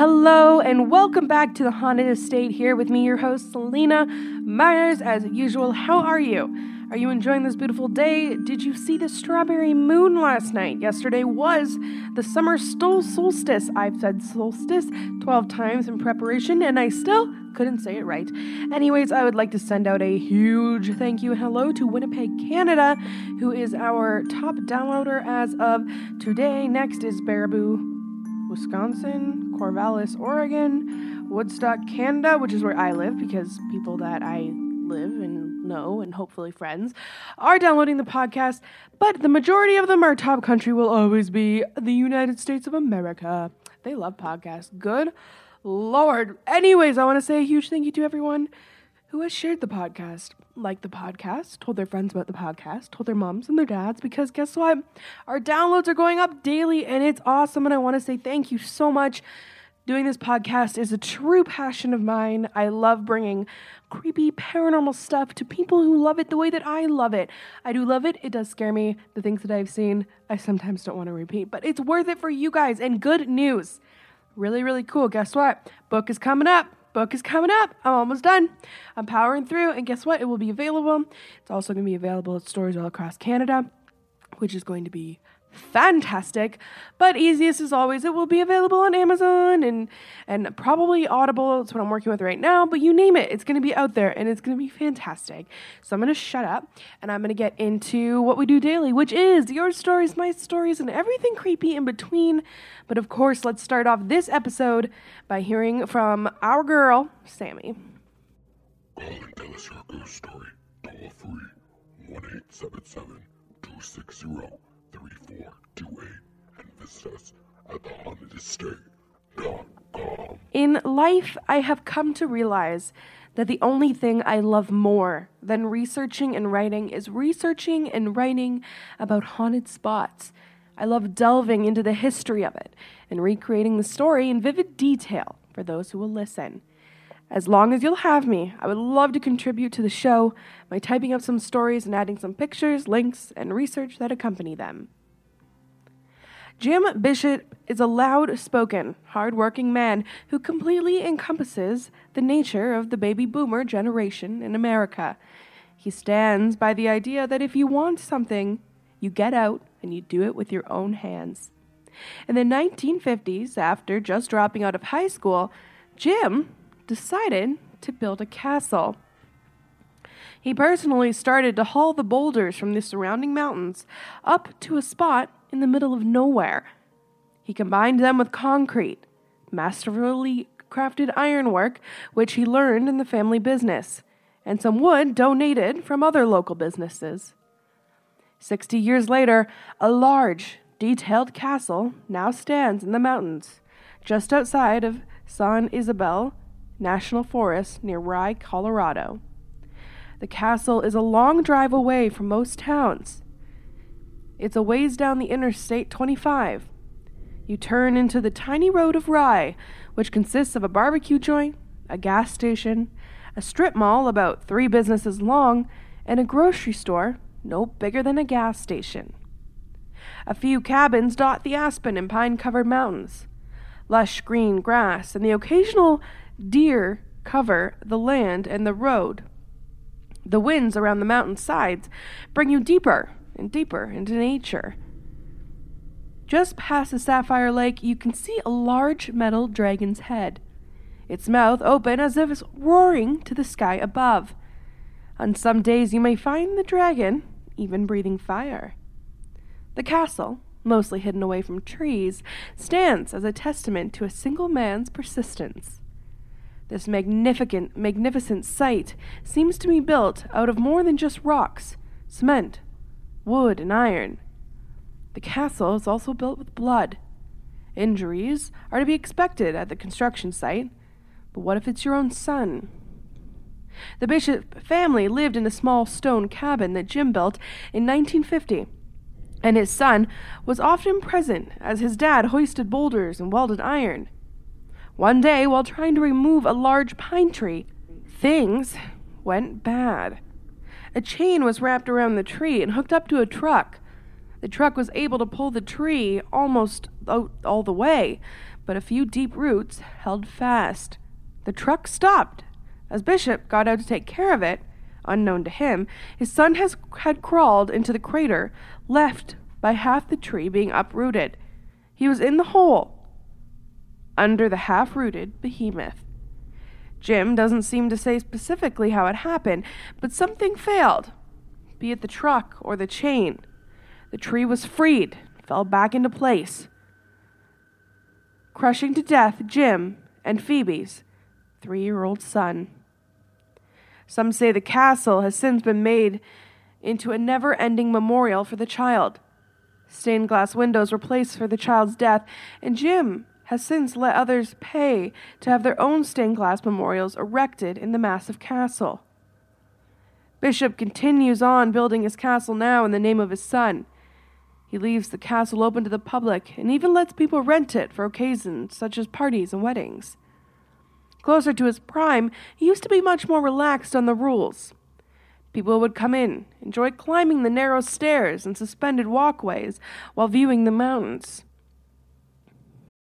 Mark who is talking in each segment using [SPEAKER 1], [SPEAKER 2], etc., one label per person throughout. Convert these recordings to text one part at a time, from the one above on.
[SPEAKER 1] Hello and welcome back to the Haunted Estate here with me, your host, Selena Myers. As usual, how are you? Are you enjoying this beautiful day? Did you see the strawberry moon last night? Yesterday was the summer solstice. I've said solstice 12 times in preparation and I still couldn't say it right. Anyways, I would like to send out a huge thank you and hello to Winnipeg, Canada, who is our top downloader as of today. Next is Baraboo, Wisconsin, Corvallis, Oregon, Woodstock, Canada, which is where I live because people that I live and know and hopefully friends are downloading the podcast, but the majority of them, our top country will always be the United States of America. They love podcasts. Good Lord. Anyways, I want to say a huge thank you to everyone who has shared the podcast, liked the podcast, told their friends about the podcast, told their moms and their dads, because guess what? Our downloads are going up daily and it's awesome. And I want to say thank you so much. Doing this podcast is a true passion of mine. I love bringing creepy paranormal stuff to people who love it the way that I love it. I do love it. It does scare me. The things that I've seen, I sometimes don't want to repeat, but it's worth it for you guys. And good news. Really, really cool. Guess what? Book is coming up book is coming up. I'm almost done. I'm powering through, and guess what? It will be available. It's also going to be available at stores all across Canada, which is going to be fantastic. But easiest as always, it will be available on Amazon and and probably Audible. That's what I'm working with right now. But you name it, it's going to be out there and it's going to be fantastic. So I'm going to shut up and I'm going to get into what we do daily, which is your stories, my stories, and everything creepy in between. But of course, let's start off this episode by hearing from our girl, Sammy.
[SPEAKER 2] Call and tell us your ghost story. Toll free 1 877 260 3428 and visit us at thehauntedestate.com.
[SPEAKER 1] In life, I have come to realize that the only thing I love more than researching and writing is researching and writing about haunted spots. I love delving into the history of it and recreating the story in vivid detail for those who will listen. As long as you'll have me, I would love to contribute to the show by typing up some stories and adding some pictures, links, and research that accompany them. Jim Bishop is a loud spoken, hard working man who completely encompasses the nature of the baby boomer generation in America. He stands by the idea that if you want something, you get out and you do it with your own hands. In the 1950s, after just dropping out of high school, Jim decided to build a castle. He personally started to haul the boulders from the surrounding mountains up to a spot in the middle of nowhere. He combined them with concrete, masterfully crafted ironwork, which he learned in the family business, and some wood donated from other local businesses. Sixty years later, a large, detailed castle now stands in the mountains, just outside of San Isabel National Forest near Rye, Colorado. The castle is a long drive away from most towns. It's a ways down the Interstate 25. You turn into the tiny road of Rye, which consists of a barbecue joint, a gas station, a strip mall about three businesses long, and a grocery store no bigger than a gas station. A few cabins dot the aspen and pine covered mountains. Lush green grass and the occasional deer cover the land and the road. The winds around the mountain sides bring you deeper and deeper into nature. Just past the sapphire lake, you can see a large metal dragon's head, its mouth open as if it's roaring to the sky above. On some days, you may find the dragon even breathing fire. The castle, mostly hidden away from trees, stands as a testament to a single man's persistence. This magnificent, magnificent site seems to be built out of more than just rocks, cement, wood, and iron. The castle is also built with blood. Injuries are to be expected at the construction site, but what if it's your own son? The Bishop family lived in a small stone cabin that Jim built in 1950, and his son was often present as his dad hoisted boulders and welded iron. One day, while trying to remove a large pine tree, things went bad. A chain was wrapped around the tree and hooked up to a truck. The truck was able to pull the tree almost all the way, but a few deep roots held fast. The truck stopped. As Bishop got out to take care of it, unknown to him, his son has, had crawled into the crater, left by half the tree being uprooted. He was in the hole, under the half rooted behemoth. Jim doesn't seem to say specifically how it happened, but something failed, be it the truck or the chain. The tree was freed, fell back into place, crushing to death Jim and Phoebe's three year old son. Some say the castle has since been made into a never ending memorial for the child. Stained glass windows were placed for the child's death, and Jim has since let others pay to have their own stained glass memorials erected in the massive castle. Bishop continues on building his castle now in the name of his son. He leaves the castle open to the public and even lets people rent it for occasions such as parties and weddings. Closer to his prime, he used to be much more relaxed on the rules. People would come in, enjoy climbing the narrow stairs and suspended walkways while viewing the mountains.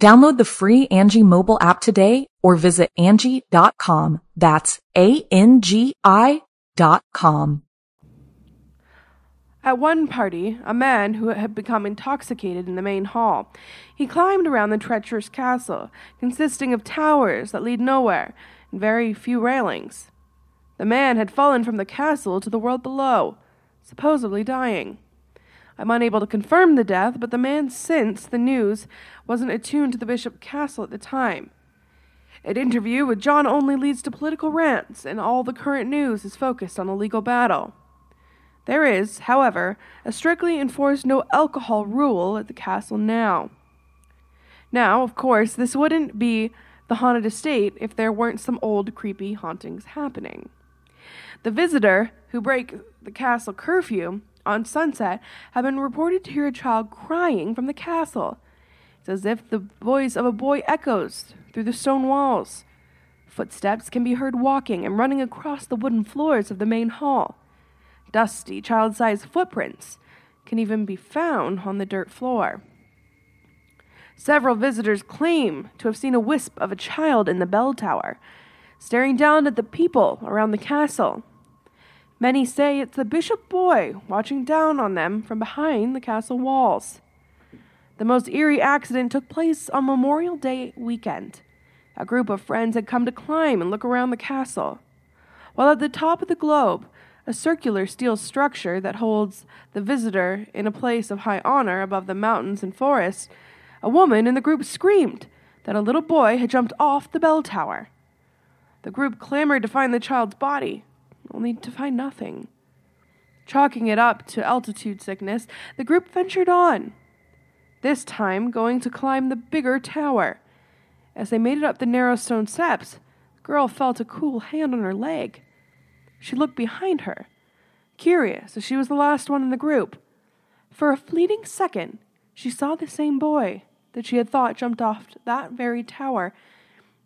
[SPEAKER 3] Download the free Angi mobile app today or visit Angi.com. That's A-N-G-I dot com.
[SPEAKER 1] At one party, a man who had become intoxicated in the main hall. He climbed around the treacherous castle, consisting of towers that lead nowhere and very few railings. The man had fallen from the castle to the world below, supposedly dying. I'm unable to confirm the death, but the man since the news wasn't attuned to the Bishop Castle at the time. An interview with John only leads to political rants, and all the current news is focused on a legal battle. There is, however, a strictly enforced no alcohol rule at the castle now. Now, of course, this wouldn't be the haunted estate if there weren't some old creepy hauntings happening. The visitor who break the castle curfew on Sunset have been reported to hear a child crying from the castle. It's as if the voice of a boy echoes through the stone walls. Footsteps can be heard walking and running across the wooden floors of the main hall. Dusty, child sized footprints can even be found on the dirt floor. Several visitors claim to have seen a wisp of a child in the bell tower, staring down at the people around the castle. Many say it's the bishop boy watching down on them from behind the castle walls. The most eerie accident took place on Memorial Day weekend. A group of friends had come to climb and look around the castle. While at the top of the globe, a circular steel structure that holds the visitor in a place of high honor above the mountains and forests, a woman in the group screamed that a little boy had jumped off the bell tower. The group clamored to find the child's body, only to find nothing. Chalking it up to altitude sickness, the group ventured on, this time going to climb the bigger tower. As they made it up the narrow stone steps, the girl felt a cool hand on her leg. She looked behind her, curious as she was the last one in the group. For a fleeting second, she saw the same boy that she had thought jumped off that very tower.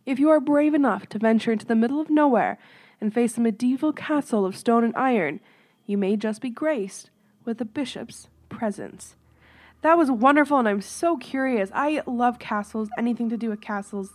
[SPEAKER 1] If you are brave enough to venture into the middle of nowhere and face a medieval castle of stone and iron, you may just be graced with the bishop's presence. That was wonderful, and I'm so curious. I love castles, anything to do with castles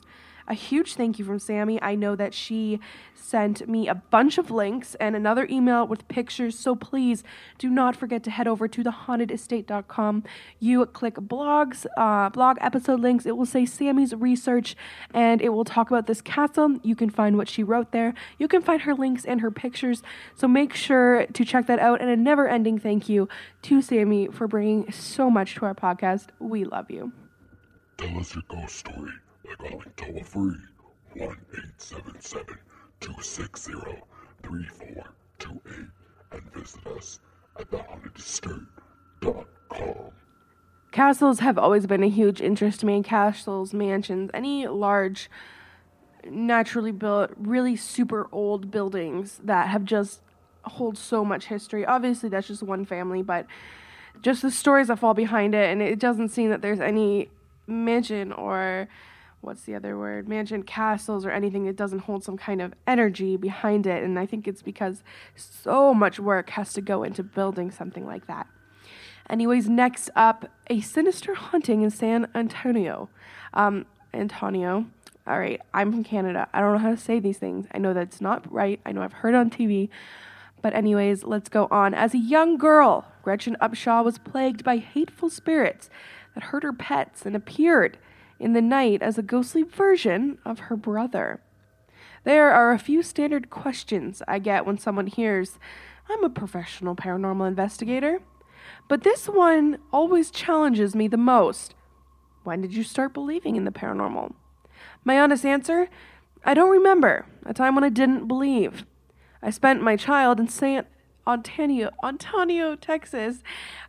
[SPEAKER 1] a huge thank you from Sammy. I know that she sent me a bunch of links and another email with pictures. So please do not forget to head over to thehauntedestate.com. You click blogs, uh, blog episode links. It will say Sammy's research and it will talk about this castle. You can find what she wrote there. You can find her links and her pictures. So make sure to check that out. And a never ending thank you to Sammy for bringing so much to our podcast. We love you.
[SPEAKER 2] Tell us your ghost story by calling toll free 1 877 260 3428 and visit us at thehauntedestate.com.
[SPEAKER 1] Castles have always been a huge interest to me. Castles, mansions, any large, naturally built, really super old buildings that have just hold so much history. Obviously, that's just one family, but just the stories that fall behind it, and it doesn't seem that there's any mansion or what's the other word mansion castles or anything that doesn't hold some kind of energy behind it. And i think it's because so much work has to go into building something like that. Anyways next up a sinister haunting in san antonio. Um, antonio all right i'm from canada. I don't know how to say these things. I know that's not right. I know i've heard on tv but anyways let's go on. As a young girl gretchen upshaw was plagued by hateful spirits that hurt her pets and appeared in the night as a ghostly version of her brother. There are a few standard questions I get when someone hears, I'm a professional paranormal investigator. But this one always challenges me the most. When did you start believing in the paranormal? My honest answer I don't remember a time when I didn't believe. I spent my child in San Antonio, Antonio, Texas,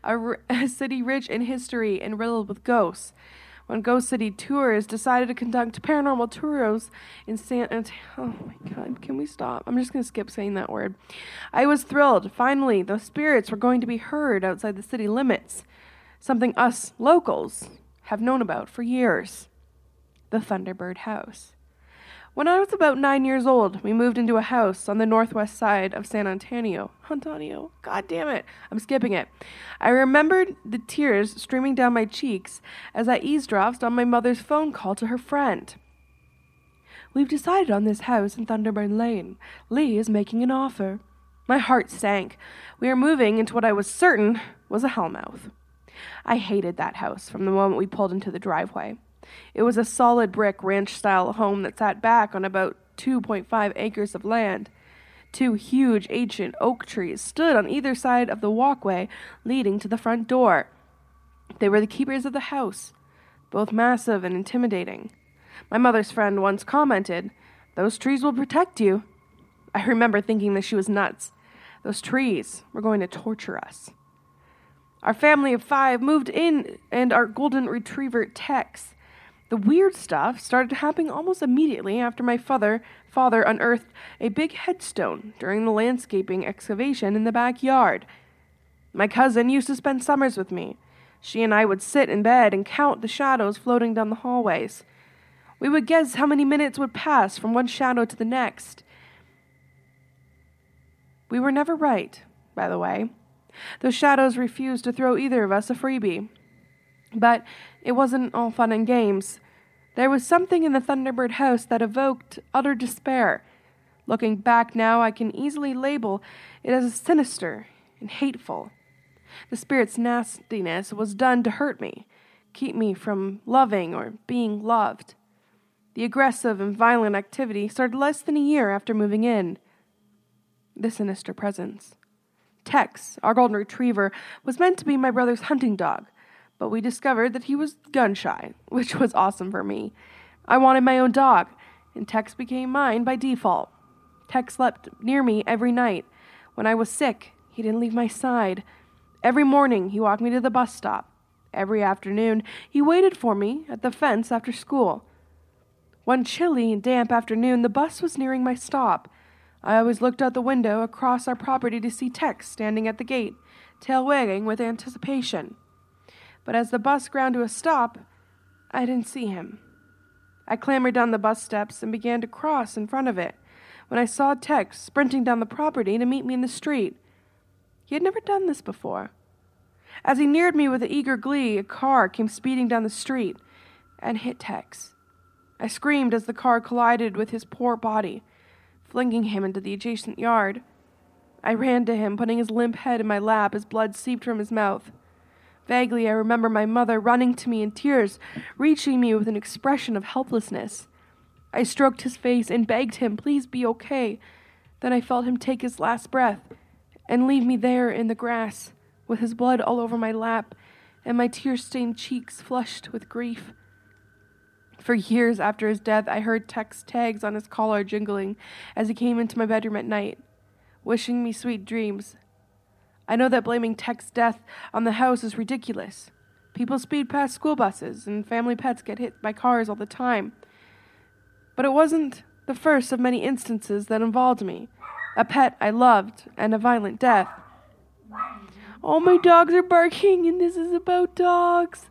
[SPEAKER 1] a, r- a city rich in history and riddled with ghosts when Ghost City Tours decided to conduct paranormal tours in San. Oh my god, can we stop? I'm just going to skip saying that word. I was thrilled. Finally, the spirits were going to be heard outside the city limits, something us locals have known about for years. The Thunderbird House. When I was about nine years old, we moved into a house on the northwest side of San Antonio. Antonio, god damn it, I'm skipping it. I remembered the tears streaming down my cheeks as I eavesdropped on my mother's phone call to her friend. We've decided on this house in Thunderbird Lane. Lee is making an offer. My heart sank. We are moving into what I was certain was a hellmouth. I hated that house from the moment we pulled into the driveway. It was a solid brick ranch style home that sat back on about 2.5 acres of land. Two huge ancient oak trees stood on either side of the walkway leading to the front door. They were the keepers of the house, both massive and intimidating. My mother's friend once commented, Those trees will protect you. I remember thinking that she was nuts. Those trees were going to torture us. Our family of five moved in, and our golden retriever, Tex, the weird stuff started happening almost immediately after my father father unearthed a big headstone during the landscaping excavation in the backyard. My cousin used to spend summers with me. She and I would sit in bed and count the shadows floating down the hallways. We would guess how many minutes would pass from one shadow to the next. We were never right, by the way. Those shadows refused to throw either of us a freebie. But it wasn't all fun and games. There was something in the Thunderbird house that evoked utter despair. Looking back now, I can easily label it as sinister and hateful. The spirit's nastiness was done to hurt me, keep me from loving or being loved. The aggressive and violent activity started less than a year after moving in. The sinister presence. Tex, our golden retriever, was meant to be my brother's hunting dog but we discovered that he was gun shy, which was awesome for me. I wanted my own dog, and Tex became mine by default. Tex slept near me every night. When I was sick, he didn't leave my side. Every morning, he walked me to the bus stop. Every afternoon, he waited for me at the fence after school. One chilly and damp afternoon, the bus was nearing my stop. I always looked out the window across our property to see Tex standing at the gate, tail wagging with anticipation. But as the bus ground to a stop, I didn't see him. I clambered down the bus steps and began to cross in front of it when I saw Tex sprinting down the property to meet me in the street. He had never done this before. As he neared me with eager glee, a car came speeding down the street and hit Tex. I screamed as the car collided with his poor body, flinging him into the adjacent yard. I ran to him, putting his limp head in my lap as blood seeped from his mouth. Vaguely, I remember my mother running to me in tears, reaching me with an expression of helplessness. I stroked his face and begged him, please be okay. Then I felt him take his last breath and leave me there in the grass, with his blood all over my lap and my tear stained cheeks flushed with grief. For years after his death, I heard Tex tags on his collar jingling as he came into my bedroom at night, wishing me sweet dreams. I know that blaming Tex's death on the house is ridiculous. People speed past school buses, and family pets get hit by cars all the time. But it wasn't the first of many instances that involved me, a pet I loved, and a violent death. All my dogs are barking, and this is about dogs.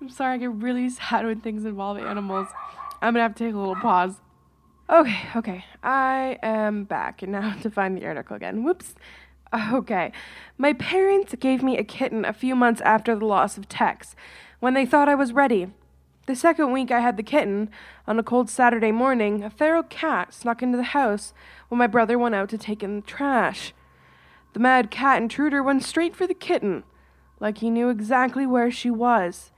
[SPEAKER 1] I'm sorry, I get really sad when things involve animals. I'm gonna have to take a little pause. Okay, okay, I am back, and now to find the article again. Whoops. Okay. My parents gave me a kitten a few months after the loss of Tex, when they thought I was ready. The second week I had the kitten, on a cold Saturday morning, a feral cat snuck into the house when my brother went out to take in the trash. The mad cat intruder went straight for the kitten, like he knew exactly where she was.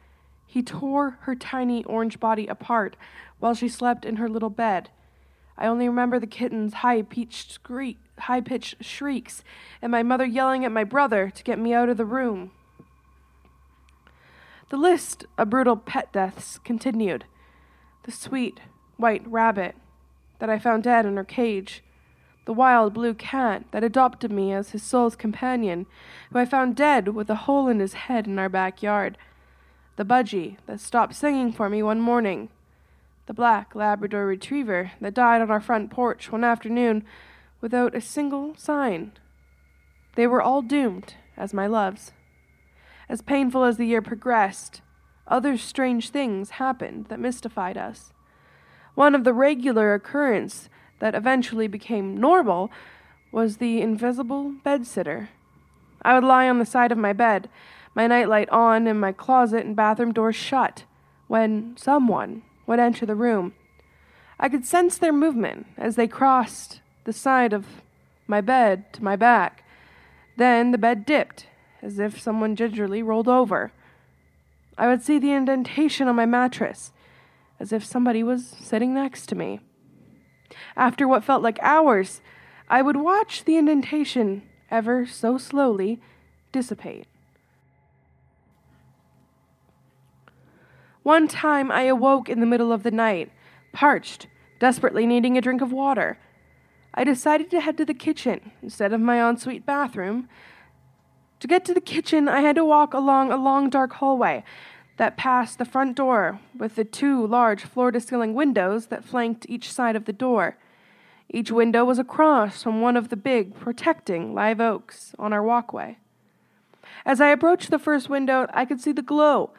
[SPEAKER 1] He tore her tiny orange body apart while she slept in her little bed. I only remember the kitten's high pitched screech, high pitched shrieks, and my mother yelling at my brother to get me out of the room. The list of brutal pet deaths continued. The sweet white rabbit that I found dead in her cage, the wild blue cat that adopted me as his soul's companion, who I found dead with a hole in his head in our backyard, the budgie that stopped singing for me one morning, the black Labrador retriever that died on our front porch one afternoon without a single sign. They were all doomed as my loves. As painful as the year progressed, other strange things happened that mystified us. One of the regular occurrence that eventually became normal was the invisible bedsitter. I would lie on the side of my bed, my nightlight on and my closet and bathroom doors shut, when someone would enter the room. I could sense their movement as they crossed the side of my bed to my back. Then the bed dipped as if someone gingerly rolled over. I would see the indentation on my mattress, as if somebody was sitting next to me. After what felt like hours, I would watch the indentation ever so slowly dissipate. One time I awoke in the middle of the night, parched, desperately needing a drink of water. I decided to head to the kitchen instead of my ensuite bathroom to get to the kitchen, I had to walk along a long dark hallway that passed the front door with the two large floor to ceiling windows that flanked each side of the door. Each window was across from one of the big, protecting live oaks on our walkway. As I approached the first window, I could see the glow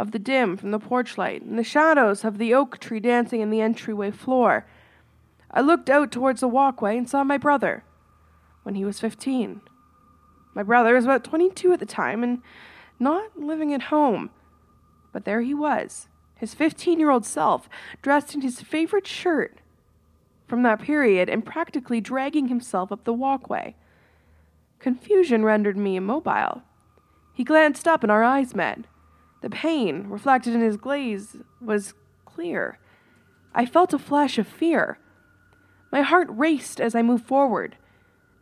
[SPEAKER 1] of the dim from the porch light and the shadows of the oak tree dancing in the entryway floor. I looked out towards the walkway and saw my brother when he was fifteen. My brother was about 22 at the time and not living at home. But there he was, his 15 year old self, dressed in his favorite shirt from that period and practically dragging himself up the walkway. Confusion rendered me immobile. He glanced up and our eyes met. The pain reflected in his glaze, was clear. I felt a flash of fear. My heart raced as I moved forward.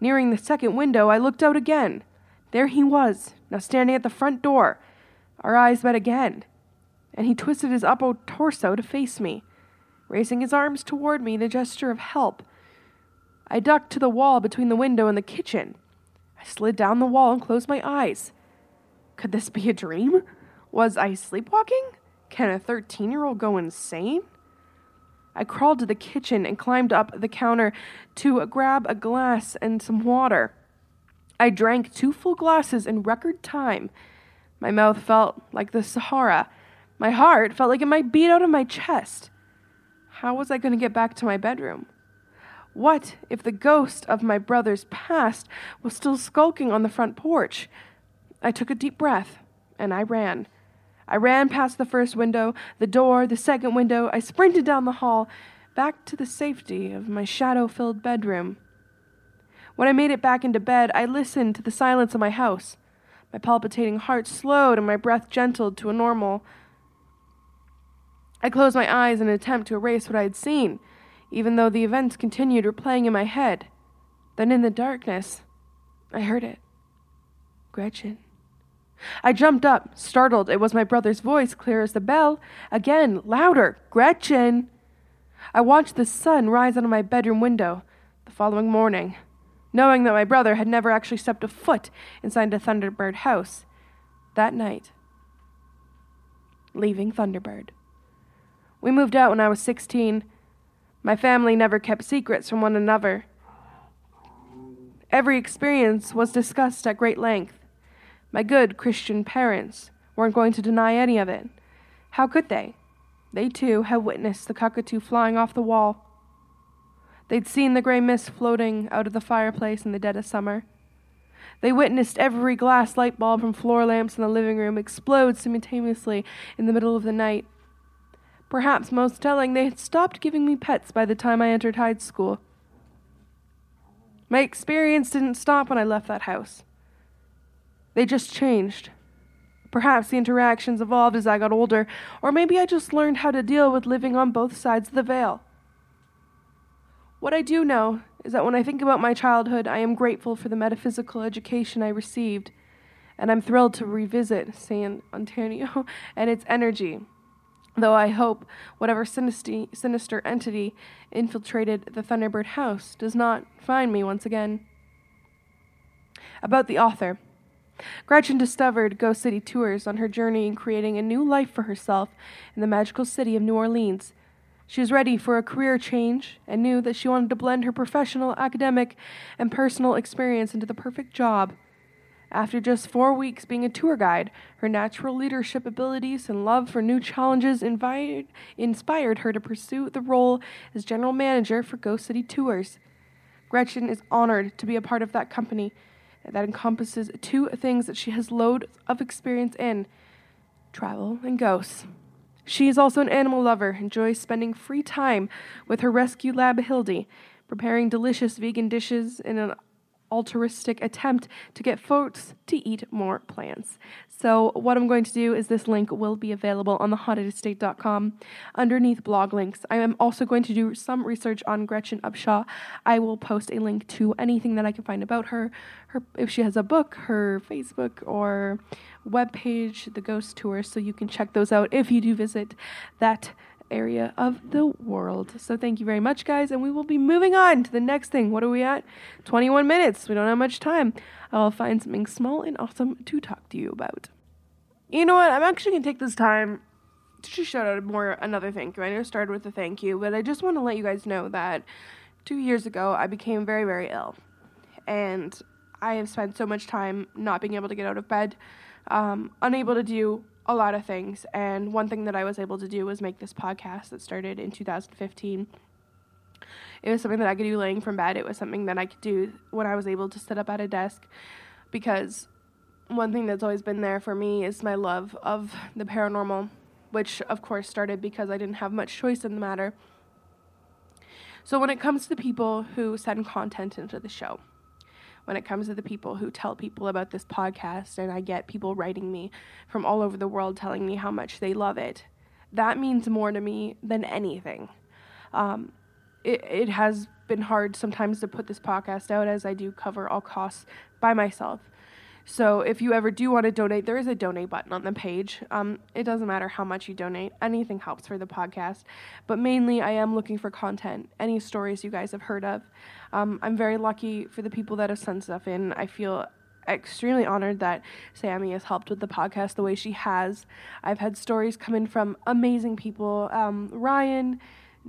[SPEAKER 1] Nearing the second window, I looked out again. There he was, now standing at the front door. Our eyes met again, and he twisted his upper torso to face me. raising his arms toward me in a gesture of help. I ducked to the wall between the window and the kitchen. I slid down the wall and closed my eyes. Could this be a dream? Was I sleepwalking? Can a 13 year old go insane? I crawled to the kitchen and climbed up the counter to grab a glass and some water. I drank two full glasses in record time. My mouth felt like the Sahara. My heart felt like it might beat out of my chest. How was I going to get back to my bedroom? What if the ghost of my brother's past was still skulking on the front porch? I took a deep breath and I ran. I ran past the first window, the door, the second window. I sprinted down the hall, back to the safety of my shadow filled bedroom. When I made it back into bed, I listened to the silence of my house. My palpitating heart slowed and my breath gentled to a normal. I closed my eyes in an attempt to erase what I had seen, even though the events continued replaying in my head. Then in the darkness, I heard it Gretchen. I jumped up, startled. It was my brother's voice, clear as the bell. Again, louder Gretchen! I watched the sun rise out of my bedroom window the following morning, knowing that my brother had never actually stepped a foot inside the Thunderbird house. That night, leaving Thunderbird. We moved out when I was 16. My family never kept secrets from one another. Every experience was discussed at great length. My good Christian parents weren't going to deny any of it. How could they? They too had witnessed the cockatoo flying off the wall. They'd seen the gray mist floating out of the fireplace in the dead of summer. They witnessed every glass light bulb from floor lamps in the living room explode simultaneously in the middle of the night. Perhaps most telling, they had stopped giving me pets by the time I entered high school. My experience didn't stop when I left that house. They just changed. Perhaps the interactions evolved as I got older, or maybe I just learned how to deal with living on both sides of the veil. What I do know is that when I think about my childhood, I am grateful for the metaphysical education I received, and I'm thrilled to revisit San Antonio and its energy. Though I hope whatever sinister, entity infiltrated the Thunderbird house does not find me once again. About the author. Gretchen discovered Ghost City Tours on her journey in creating a new life for herself in the magical city of New Orleans. She was ready for a career change and knew that she wanted to blend her professional, academic, and personal experience into the perfect job. After just four weeks being a tour guide, her natural leadership abilities and love for new challenges inspired her to pursue the role as general manager for Ghost City Tours. Gretchen is honored to be a part of that company that encompasses two things that she has load of experience in travel and ghosts. She is also an animal lover, enjoys spending free time with her rescue lab Hildy, preparing delicious vegan dishes in an altruistic attempt to get folks to eat more plants. So, what I'm going to do is this link will be available on thehaunted underneath blog links. I am also going to do some research on Gretchen Upshaw. I will post a link to anything that I can find about her, her if she has a book, her Facebook or webpage, the Ghost Tour, so you can check those out if you do visit that area of the world. So thank you very much, guys, and we will be moving on to the next thing. What are we at? 21 minutes. We don't have much time. I'll find something small and awesome to talk to you about. You know what? I'm actually gonna take this time to just shout out more another thank you. I know I started with a thank you, but I just want to let you guys know that two years ago I became very, very ill, and I have spent so much time not being able to get out of bed, um, unable to do a lot of things. And one thing that I was able to do was make this podcast that started in 2015. It was something that I could do laying from bed. It was something that I could do when I was able to sit up at a desk because one thing that's always been there for me is my love of the paranormal, which of course started because I didn't have much choice in the matter. So when it comes to the people who send content into the show, when it comes to the people who tell people about this podcast, and I get people writing me from all over the world telling me how much they love it. That means more to me than anything. Um, it, it has been hard sometimes to put this podcast out as I do cover all costs by myself. So if you ever do want to donate, there is a donate button on the page. Um, it doesn't matter how much you donate, anything helps for the podcast. But mainly, I am looking for content, any stories you guys have heard of. Um, I'm very lucky for the people that have sent stuff in. I feel extremely honored that Sammy has helped with the podcast the way she has. I've had stories come in from amazing people. Um, Ryan,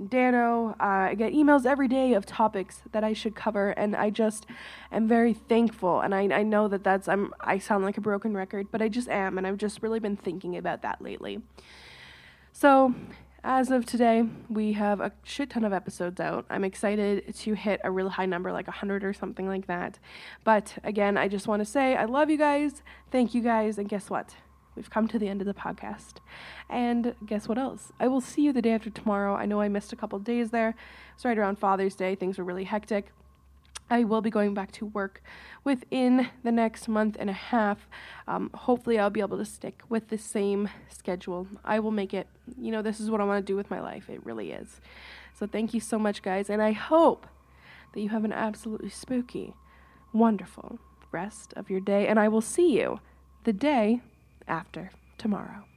[SPEAKER 1] Dano, uh, I get emails every day of topics that I should cover, and I just am very thankful. And I, I know that that's I'm I sound like a broken record, but I just am, and I've just really been thinking about that lately. So as of today, we have a shit ton of episodes out. I'm excited to hit a real high number, like 100 or something like that. But again, I just want to say I love you guys. Thank you guys. And guess what? We've come to the end of the podcast. And guess what else? I will see you the day after tomorrow. I know I missed a couple days there. It's right around Father's Day. Things were really hectic. I will be going back to work within the next month and a half. Um, hopefully, I'll be able to stick with the same schedule. I will make it, you know, this is what I want to do with my life. It really is. So, thank you so much, guys. And I hope that you have an absolutely spooky, wonderful rest of your day. And I will see you the day after tomorrow.